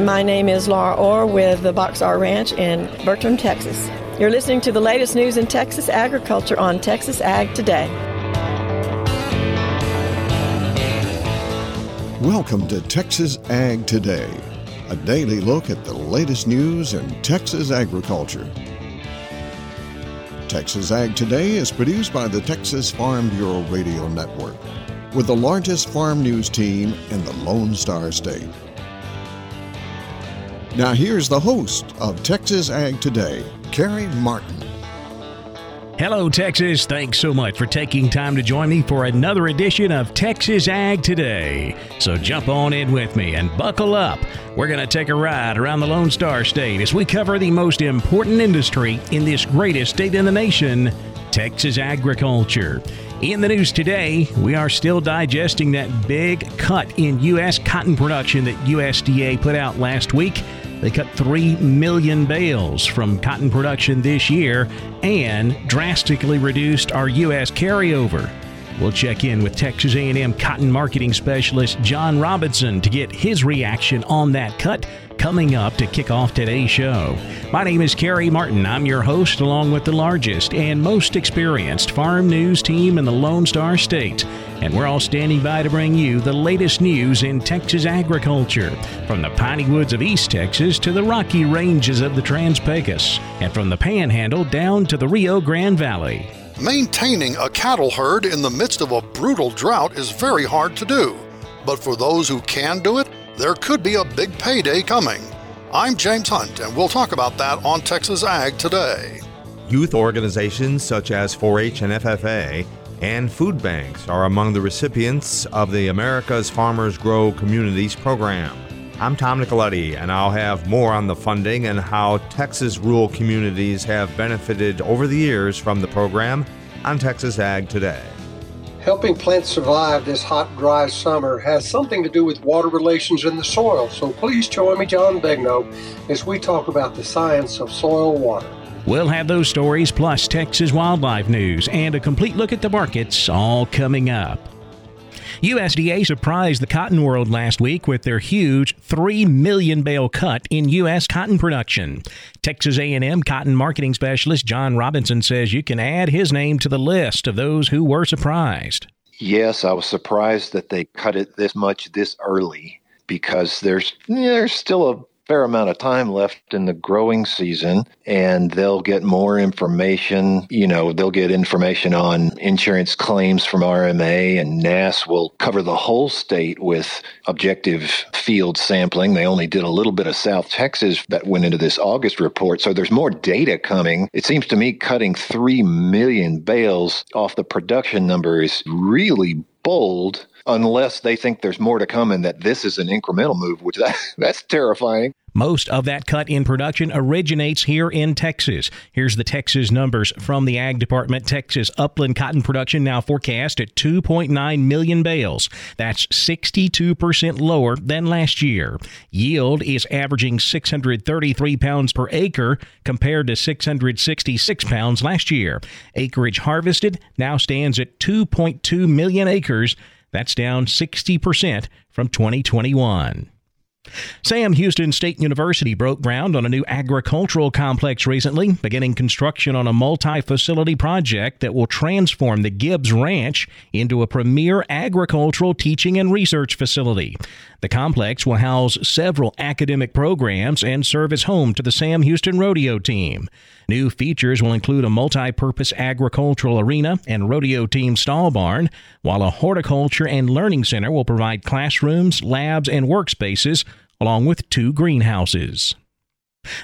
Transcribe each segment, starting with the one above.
My name is Laura Orr with the Box R Ranch in Bertram, Texas. You're listening to the latest news in Texas agriculture on Texas Ag Today. Welcome to Texas Ag Today, a daily look at the latest news in Texas agriculture. Texas Ag Today is produced by the Texas Farm Bureau Radio Network with the largest farm news team in the Lone Star State. Now, here's the host of Texas Ag Today, Carey Martin. Hello, Texas. Thanks so much for taking time to join me for another edition of Texas Ag Today. So jump on in with me and buckle up. We're going to take a ride around the Lone Star State as we cover the most important industry in this greatest state in the nation, Texas agriculture. In the news today, we are still digesting that big cut in U.S. cotton production that USDA put out last week. They cut 3 million bales from cotton production this year and drastically reduced our U.S. carryover. We'll check in with Texas A&M cotton marketing specialist John Robinson to get his reaction on that cut coming up to kick off today's show. My name is Carey Martin. I'm your host, along with the largest and most experienced farm news team in the Lone Star State. And we're all standing by to bring you the latest news in Texas agriculture, from the piney woods of East Texas to the rocky ranges of the Trans Pecos, and from the Panhandle down to the Rio Grande Valley. Maintaining a cattle herd in the midst of a brutal drought is very hard to do. But for those who can do it, there could be a big payday coming. I'm James Hunt, and we'll talk about that on Texas Ag today. Youth organizations such as 4 H and FFA and food banks are among the recipients of the America's Farmers Grow Communities program. I'm Tom Nicoletti, and I'll have more on the funding and how Texas rural communities have benefited over the years from the program on Texas Ag Today. Helping plants survive this hot, dry summer has something to do with water relations in the soil. So please join me, John Begnaud, as we talk about the science of soil water. We'll have those stories plus Texas wildlife news and a complete look at the markets all coming up. USDA surprised the cotton world last week with their huge 3 million bale cut in US cotton production. Texas A&M cotton marketing specialist John Robinson says you can add his name to the list of those who were surprised. Yes, I was surprised that they cut it this much this early because there's there's still a fair amount of time left in the growing season and they'll get more information. You know, they'll get information on insurance claims from RMA and NASS will cover the whole state with objective field sampling. They only did a little bit of South Texas that went into this August report. So there's more data coming. It seems to me cutting 3 million bales off the production number is really bold unless they think there's more to come and that this is an incremental move, which that, that's terrifying. Most of that cut in production originates here in Texas. Here's the Texas numbers from the Ag Department. Texas upland cotton production now forecast at 2.9 million bales. That's 62% lower than last year. Yield is averaging 633 pounds per acre compared to 666 pounds last year. Acreage harvested now stands at 2.2 million acres. That's down 60% from 2021. Sam Houston State University broke ground on a new agricultural complex recently, beginning construction on a multi facility project that will transform the Gibbs Ranch into a premier agricultural teaching and research facility. The complex will house several academic programs and serve as home to the Sam Houston Rodeo team. New features will include a multi purpose agricultural arena and rodeo team stall barn, while a horticulture and learning center will provide classrooms, labs, and workspaces along with two greenhouses.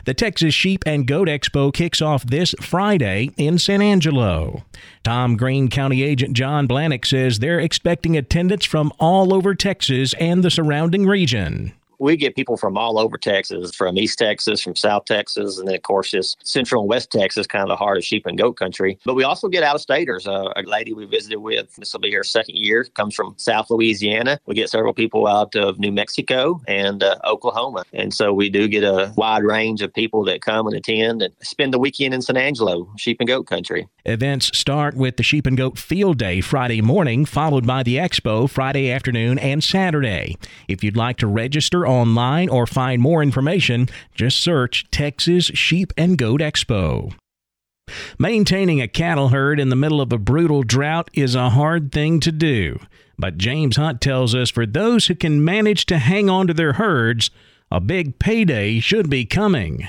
The Texas Sheep and Goat Expo kicks off this Friday in San Angelo. Tom Green County Agent John Blanick says they're expecting attendance from all over Texas and the surrounding region. We get people from all over Texas, from East Texas, from South Texas, and then of course just Central and West Texas, kind of the heart of sheep and goat country. But we also get out of staters. Uh, a lady we visited with, this will be her second year, comes from South Louisiana. We get several people out of New Mexico and uh, Oklahoma, and so we do get a wide range of people that come and attend and spend the weekend in San Angelo, sheep and goat country. Events start with the Sheep and Goat Field Day Friday morning, followed by the Expo Friday afternoon and Saturday. If you'd like to register online or find more information, just search Texas Sheep and Goat Expo. Maintaining a cattle herd in the middle of a brutal drought is a hard thing to do. But James Hunt tells us for those who can manage to hang on to their herds, a big payday should be coming.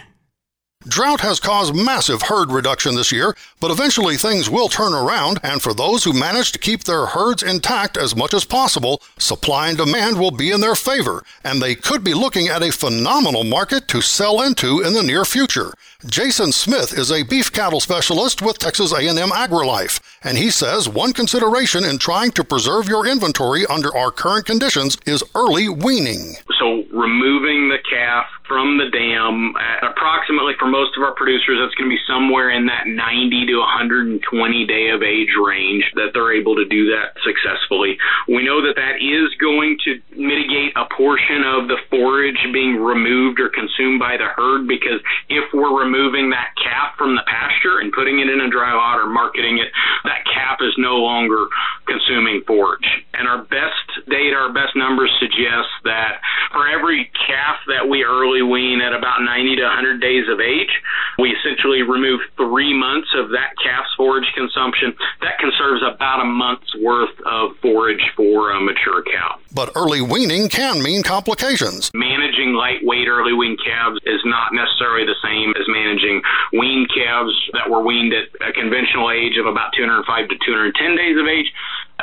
Drought has caused massive herd reduction this year, but eventually things will turn around, and for those who manage to keep their herds intact as much as possible, supply and demand will be in their favor, and they could be looking at a phenomenal market to sell into in the near future. Jason Smith is a beef cattle specialist with Texas A&M AgriLife, and he says one consideration in trying to preserve your inventory under our current conditions is early weaning. So removing the calf from the dam at approximately for most of our producers that's going to be somewhere in that 90 to 120 day of age range that they're able to do that successfully. We know that that is going to mitigate a portion of the forage being removed or consumed by the herd because if we're removing that calf from the pasture and putting it in a dry lot or marketing it, that calf is no longer consuming forage. And our best data, our best numbers suggest that for every calf that we early wean at about 90 to 100 days of age, we essentially remove three months of that calf's forage consumption. That conserves about a month's worth of forage for a mature cow. But early weaning can mean complications. Managing lightweight early wean calves is not necessarily the same as managing weaned calves that were weaned at a conventional age of about 205 to 210 days of age.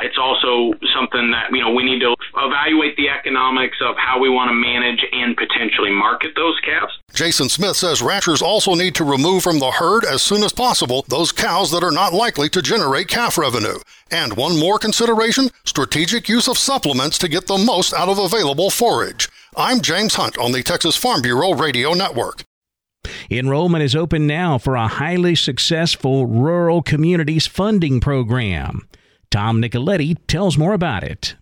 It's also something that you know we need to evaluate the economics of how we want to manage and potentially market those calves. Jason Smith says ranchers also need to remove from the herd as soon as possible those cows that are not likely to generate calf revenue. And one more consideration strategic use of supplements to get the most out of available forage. I'm James Hunt on the Texas Farm Bureau Radio Network. Enrollment is open now for a highly successful Rural Communities Funding Program. Tom Nicoletti tells more about it.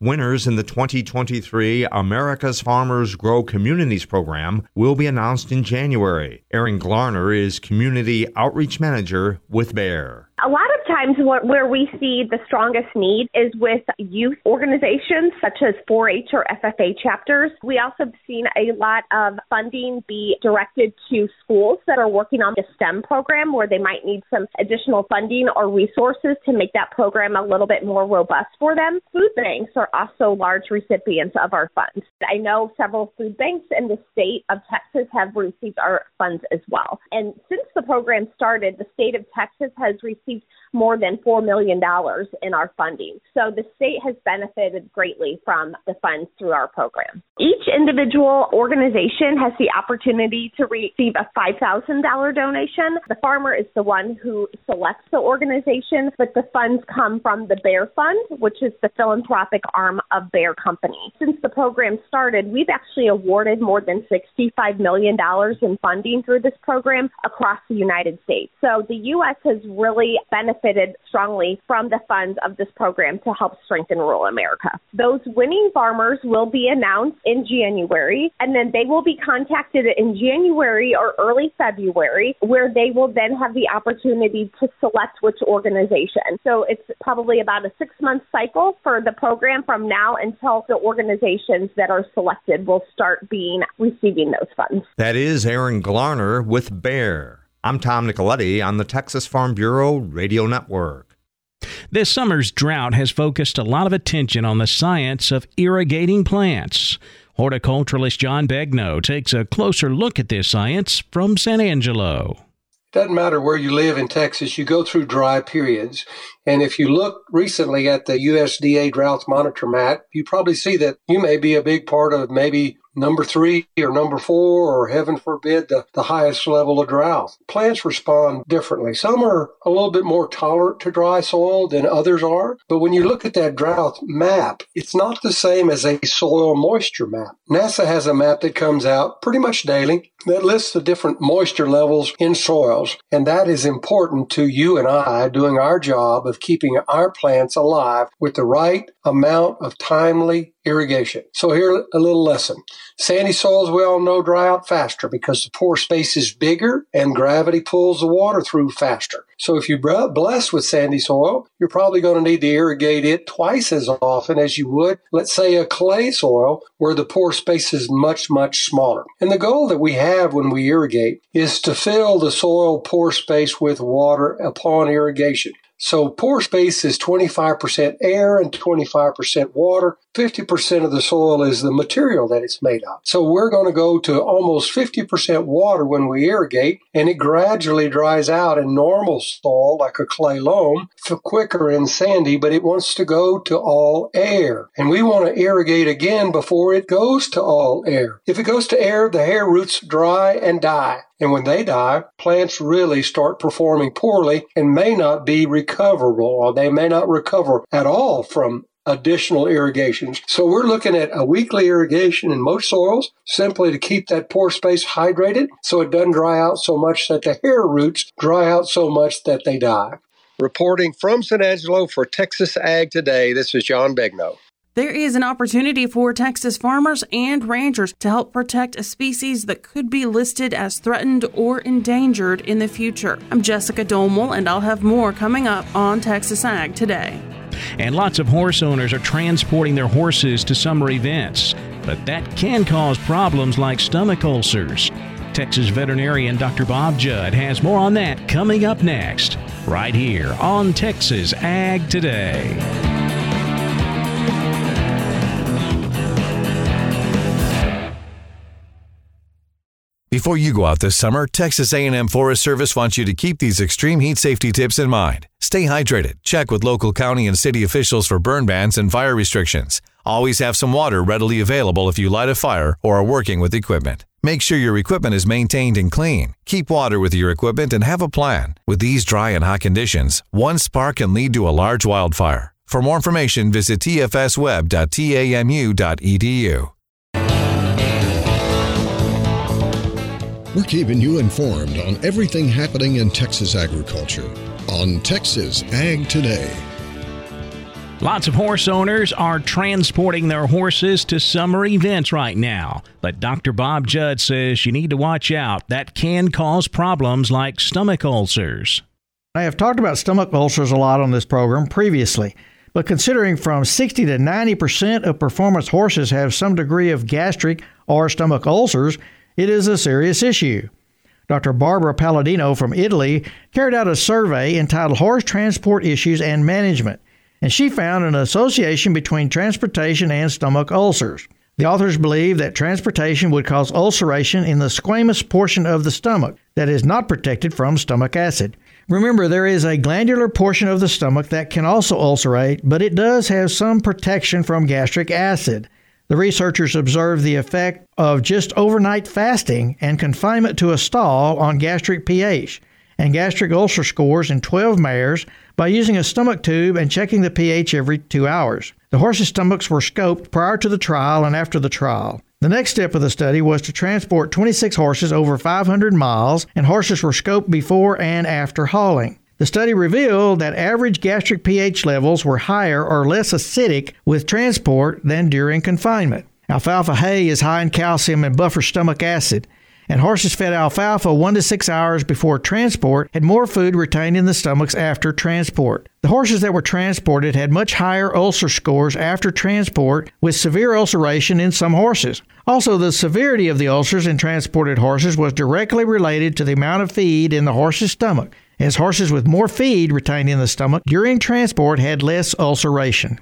Winners in the 2023 America's Farmers Grow Communities program will be announced in January. Erin Glarner is Community Outreach Manager with Bayer. A lot of times where we see the strongest need is with youth organizations such as 4-H or FFA chapters. We also have seen a lot of funding be directed to schools that are working on the STEM program where they might need some additional funding or resources to make that program a little bit more robust for them. Food banks are also large recipients of our funds. I know several food banks in the state of Texas have received our funds as well. And since the program started, the state of Texas has received received more than $4 million in our funding. So the state has benefited greatly from the funds through our program. Each individual organization has the opportunity to receive a $5,000 donation. The farmer is the one who selects the organization, but the funds come from the Bayer Fund, which is the philanthropic arm of Bayer Company. Since the program started, we've actually awarded more than $65 million in funding through this program across the United States. So the U.S. has really benefited strongly from the funds of this program to help strengthen rural America. Those winning farmers will be announced in January, and then they will be contacted in January or early February, where they will then have the opportunity to select which organization. So it's probably about a six month cycle for the program from now until the organizations that are selected will start being receiving those funds. That is Aaron Glarner with Bayer. I'm Tom Nicoletti on the Texas Farm Bureau Radio Network. This summer's drought has focused a lot of attention on the science of irrigating plants. Horticulturalist John Begnaud takes a closer look at this science from San Angelo. Doesn't matter where you live in Texas, you go through dry periods. And if you look recently at the USDA drought monitor map, you probably see that you may be a big part of maybe number three or number four, or heaven forbid, the, the highest level of drought. Plants respond differently. Some are a little bit more tolerant to dry soil than others are, but when you look at that drought map, it's not the same as a soil moisture map. NASA has a map that comes out pretty much daily that lists the different moisture levels in soils, and that is important to you and I doing our job of keeping our plants alive with the right amount of timely irrigation. So here a little lesson. Sandy soils we all know dry out faster because the pore space is bigger and gravity pulls the water through faster. So if you're blessed with sandy soil, you're probably going to need to irrigate it twice as often as you would, let's say, a clay soil where the pore space is much, much smaller. And the goal that we have when we irrigate is to fill the soil pore space with water upon irrigation. So pore space is 25% air and 25% water. 50% of the soil is the material that it's made of. So we're going to go to almost 50% water when we irrigate and it gradually dries out in normal soil like a clay loam quicker and sandy, but it wants to go to all air. And we want to irrigate again before it goes to all air. If it goes to air, the hair roots dry and die. And when they die, plants really start performing poorly and may not be recoverable or they may not recover at all from additional irrigations. So we're looking at a weekly irrigation in most soils simply to keep that pore space hydrated so it doesn't dry out so much that the hair roots dry out so much that they die. Reporting from San Angelo for Texas Ag Today, this is John Begnaud. There is an opportunity for Texas farmers and ranchers to help protect a species that could be listed as threatened or endangered in the future. I'm Jessica Domel, and I'll have more coming up on Texas Ag today. And lots of horse owners are transporting their horses to summer events, but that can cause problems like stomach ulcers. Texas veterinarian Dr. Bob Judd has more on that coming up next, right here on Texas Ag Today. Before you go out this summer, Texas A&M Forest Service wants you to keep these extreme heat safety tips in mind. Stay hydrated. Check with local county and city officials for burn bans and fire restrictions. Always have some water readily available if you light a fire or are working with equipment. Make sure your equipment is maintained and clean. Keep water with your equipment and have a plan. With these dry and hot conditions, one spark can lead to a large wildfire. For more information, visit tfsweb.tamu.edu. We're keeping you informed on everything happening in Texas agriculture on Texas Ag Today. Lots of horse owners are transporting their horses to summer events right now, but Dr. Bob Judd says you need to watch out. That can cause problems like stomach ulcers. I have talked about stomach ulcers a lot on this program previously, but considering from 60 to 90% of performance horses have some degree of gastric or stomach ulcers, it is a serious issue. Dr. Barbara Padalino from Italy carried out a survey entitled Horse Transport Issues and Management, and she found an association between transportation and stomach ulcers. The authors believe that transportation would cause ulceration in the squamous portion of the stomach that is not protected from stomach acid. Remember, there is a glandular portion of the stomach that can also ulcerate, but it does have some protection from gastric acid. The researchers observed the effect of just overnight fasting and confinement to a stall on gastric pH and gastric ulcer scores in 12 mares by using a stomach tube and checking the pH every two hours. The horses' stomachs were scoped prior to the trial and after the trial. The next step of the study was to transport 26 horses over 500 miles, and horses were scoped before and after hauling. The study revealed that average gastric pH levels were higher or less acidic with transport than during confinement. Alfalfa hay is high in calcium and buffers stomach acid, and horses fed alfalfa one to six hours before transport had more food retained in the stomachs after transport. The horses that were transported had much higher ulcer scores after transport, with severe ulceration in some horses. Also, the severity of the ulcers in transported horses was directly related to the amount of feed in the horse's stomach as horses with more feed retained in the stomach during transport had less ulceration.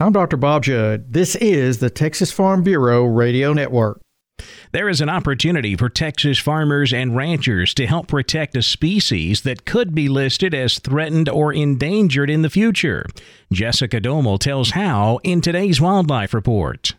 I'm Dr. Bob Judd. This is the Texas Farm Bureau Radio Network. There is an opportunity for Texas farmers and ranchers to help protect a species that could be listed as threatened or endangered in the future. Jessica Domel tells how in today's Wildlife Report.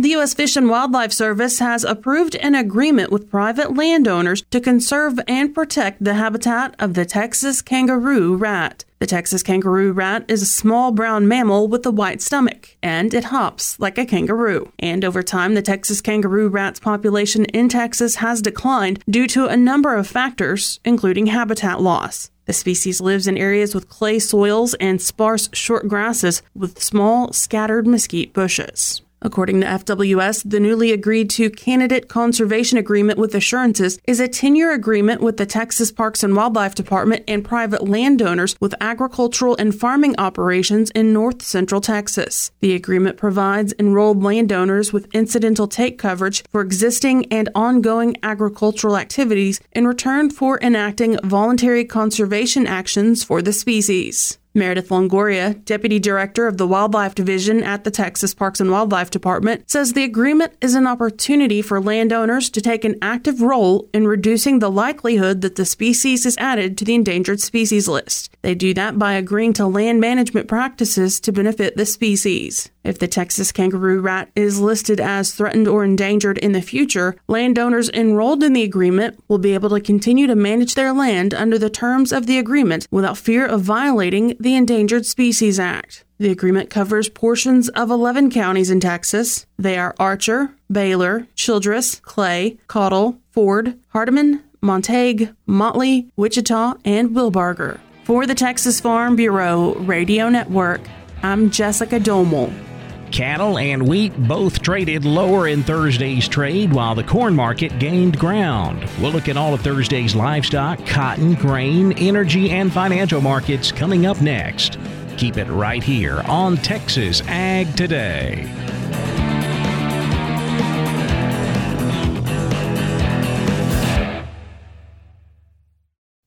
The U.S. Fish and Wildlife Service has approved an agreement with private landowners to conserve and protect the habitat of the Texas kangaroo rat. The Texas kangaroo rat is a small brown mammal with a white stomach, and it hops like a kangaroo. And over time, the Texas kangaroo rat's population in Texas has declined due to a number of factors, including habitat loss. The species lives in areas with clay soils and sparse short grasses with small, scattered mesquite bushes. According to FWS, the newly agreed to candidate conservation agreement with assurances is a 10 year agreement with the Texas Parks and Wildlife Department and private landowners with agricultural and farming operations in north central Texas. The agreement provides enrolled landowners with incidental take coverage for existing and ongoing agricultural activities in return for enacting voluntary conservation actions for the species. Meredith Longoria, Deputy Director of the Wildlife Division at the Texas Parks and Wildlife Department, says the agreement is an opportunity for landowners to take an active role in reducing the likelihood that the species is added to the endangered species list. They do that by agreeing to land management practices to benefit the species. If the Texas kangaroo rat is listed as threatened or endangered in the future, landowners enrolled in the agreement will be able to continue to manage their land under the terms of the agreement without fear of violating the Endangered Species Act. The agreement covers portions of 11 counties in Texas. They are Archer, Baylor, Childress, Clay, Cottle, Foard, Hardeman, Montague, Motley, Wichita, and Wilbarger. For the Texas Farm Bureau Radio Network, I'm Jessica Domel. Cattle and wheat both traded lower in Thursday's trade while the corn market gained ground. We'll look at all of Thursday's livestock, cotton, grain, energy, and financial markets coming up next. Keep it right here on Texas Ag Today.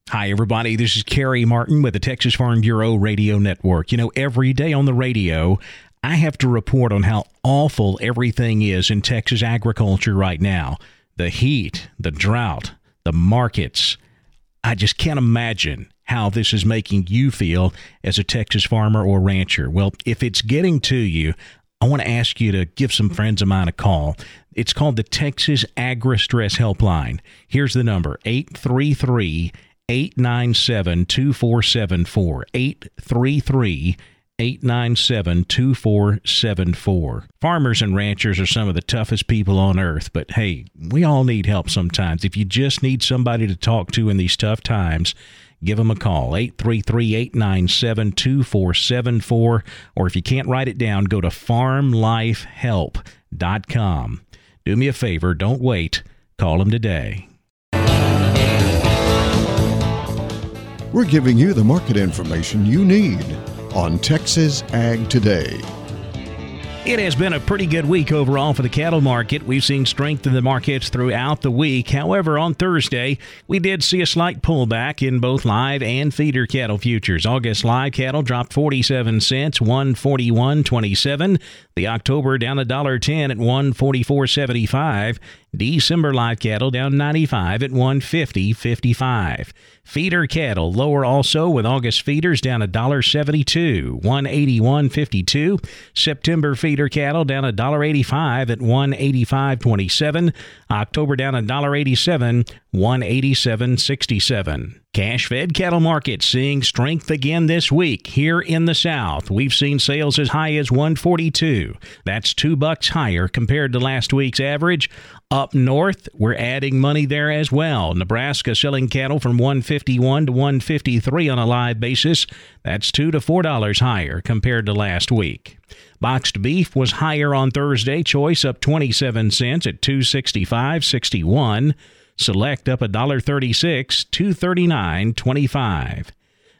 Hi, everybody. This is Carey Martin with the Texas Farm Bureau Radio Network. You know, every day on the radio, I have to report on how awful everything is in Texas agriculture right now. The heat, the drought, the markets. I just can't imagine how this is making you feel as a Texas farmer or rancher. Well, if it's getting to you, I want to ask you to give some friends of mine a call. It's called the Texas Agri Stress Helpline. Here's the number 833 897 2474. 833 897 2474. Farmers and ranchers are some of the toughest people on earth, but hey, we all need help sometimes. If you just need somebody to talk to in these tough times, give them a call 833-897-2474 or if you can't write it down go to farmlifehelp.com do me a favor don't wait. Call them today. We're giving you the market information you need on Texas Ag Today. It has been a pretty good week overall for the cattle market. We've seen strength in the markets throughout the week. However, on Thursday, we did see a slight pullback in both live and feeder cattle futures. August live cattle dropped 47 cents, 141.27. The October down a dollar 10 at 144.75. December live cattle down 95 at 150.55. Feeder cattle lower also with August feeders down $1.72, 181.52. September feeder cattle down $1.85 at 185.27. October down $1.87, 187.67. Cash fed cattle market seeing strength again this week here in the South. We've seen sales as high as 142. That's 2 bucks higher compared to last week's average. Up north, we're adding money there as well. Nebraska selling cattle from 151 to 153 on a live basis. That's 2 to 4 dollars higher compared to last week. Boxed beef was higher on Thursday, choice up 27 cents at 265.61. Select up $1.36, 239.25.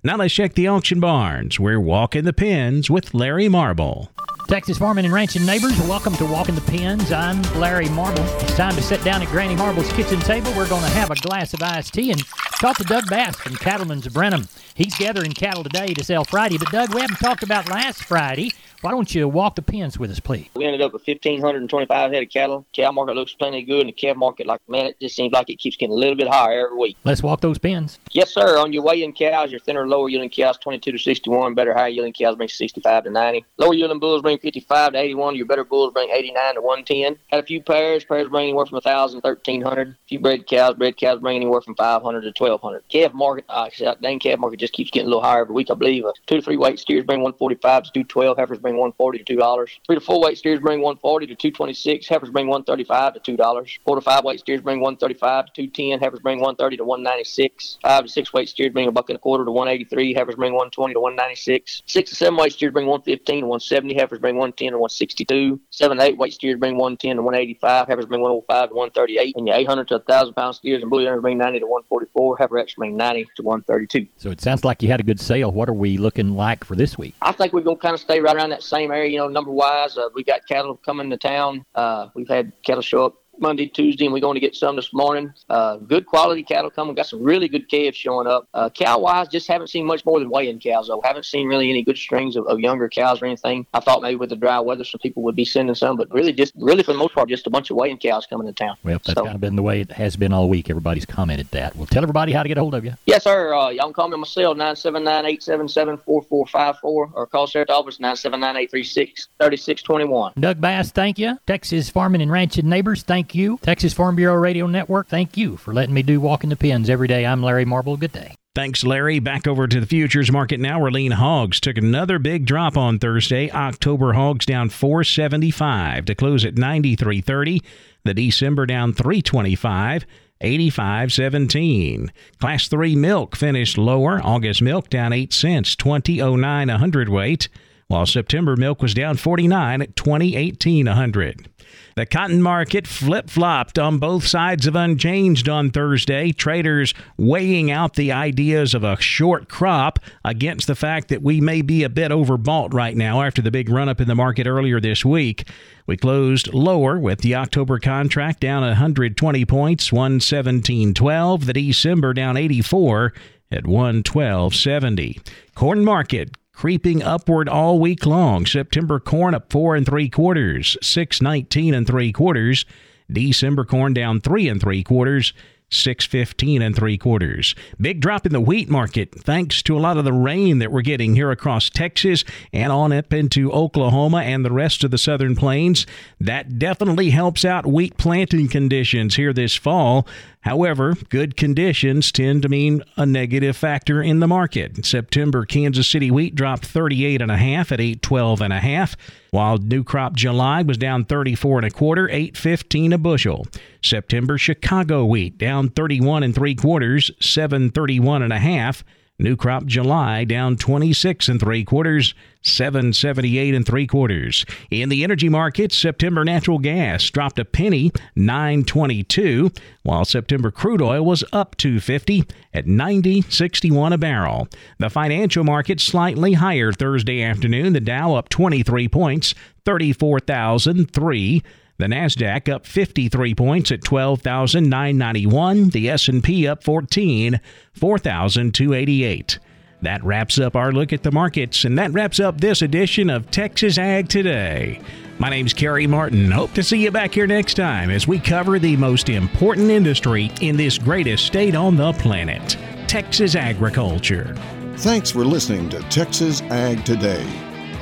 Now let's check the auction barns. We're walking the pens with Larry Marble. Texas farming and ranching neighbors, welcome to Walking the Pens. I'm Larry Marble. It's time to sit down at Granny Marble's kitchen table. We're going to have a glass of iced tea and talk to Doug Bass from Cattleman's Brenham. He's gathering cattle today to sell Friday. But, Doug, we haven't talked about last Friday Why don't you walk the pens with us, please? We ended up with 1,525 head of cattle. Cow market looks plenty good, and the calf market, like, man, it just seems like it keeps getting a little bit higher every week. Let's walk those pens. Yes, sir. On your weigh-in cows, your thinner, lower yielding cows, 22 to 61. Better, higher yielding cows bring 65 to 90. Lower yielding bulls bring 55 to 81. Your better bulls bring 89 to 110. Had a few pairs. Pairs bring anywhere from 1,000 to 1,300. A few bred cows. Bred cows bring anywhere from 500 to 1,200. Calf market, uh, dang calf market just keeps getting a little higher every week. I believe uh, two to three weight steers bring 145 to 212. Heifers bring 140 to two dollars. Three to four weight steers bring 140 to 226. Heifers bring 135 to two dollars. Four to five weight steers bring 135 to 210. Heifers bring 130 to 196. Five to six weight steers bring a buck and a quarter to 183. Heifers bring 120 to 196. Six to seven weight steers bring 115 to 170. Heifers bring 110 to 162. Seven to eight weight steers bring 110 to 185. Heifers bring 105 to 138. And your 800 to 1,000 pound steers and blue heifers bring 90 to 144. Heifer X bring 90 to 132. So it sounds like you had a good sale. What are we looking like for this week? I think we're going to kind of stay right around that same area, you know, number wise. Uh, we got cattle coming to town. Uh, we've had cattle show up Monday, Tuesday, and we're going to get some this morning. Uh, good quality cattle coming. Got some really good calves showing up. Uh, cow wise, just haven't seen much more than weighing cows though. Haven't seen really any good strings of, of, younger cows or anything. I thought maybe with the dry weather, some people would be sending some, but really, just really for the most part, just a bunch of weighing cows coming to town. Well, that's so, kind of been the way it has been all week. Everybody's commented that. Well, tell everybody how to get a hold of you. Yes, sir. Uh, y'all can call me on my cell nine seven nine eight seven seven four four five four, or call Sheriff's office nine seven nine eight three six thirty six twenty one. Doug Bass, thank you. Texas Farming and Ranching Neighbors, thank you. Texas Farm Bureau Radio Network, thank you for letting me do Walking the Pens every day. I'm Larry Marble. Good day. Thanks, Larry. Back over to the futures market now, where lean hogs took another big drop on Thursday. October hogs down 475 to close at 93.30. The December down 325. 85.17. Class 3 milk finished lower. August milk down 8 cents, 20.09 a hundredweight, while September milk was down 49 at 20.18 a hundred. The cotton market flip flopped on both sides of unchanged on Thursday. Traders weighing out the ideas of a short crop against the fact that we may be a bit overbought right now after the big run up in the market earlier this week. We closed lower with the October contract down 120 points, 117.12. The December down 84 at 112.70. Corn market creeping upward all week long. September corn up four and three quarters, six nineteen and three quarters. December corn down three and three quarters. 615 and three quarters. Big drop in the wheat market thanks to a lot of the rain that we're getting here across Texas and on up into Oklahoma and the rest of the southern plains. That definitely helps out wheat planting conditions here this fall. However, good conditions tend to mean a negative factor in the market. September Kansas City wheat dropped 38 and a half at 812 and a half, while new crop July was down 34 and a quarter, 815 a bushel. September Chicago wheat down 31 and three quarters, 731 and a half. New crop July down 26 and three quarters, 778 and three quarters. In the energy market, September natural gas dropped a penny, 922, while September crude oil was up 250 at 90.61 a barrel. The financial market slightly higher Thursday afternoon. The Dow up 23 points, 34,003. The Nasdaq up 53 points at 12,991. The S&P up 14, 4,288. That wraps up our look at the markets, and that wraps up this edition of Texas Ag Today. My name's Carey Martin. Hope to see you back here next time as we cover the most important industry in this greatest state on the planet Texas agriculture. Thanks for listening to Texas Ag Today.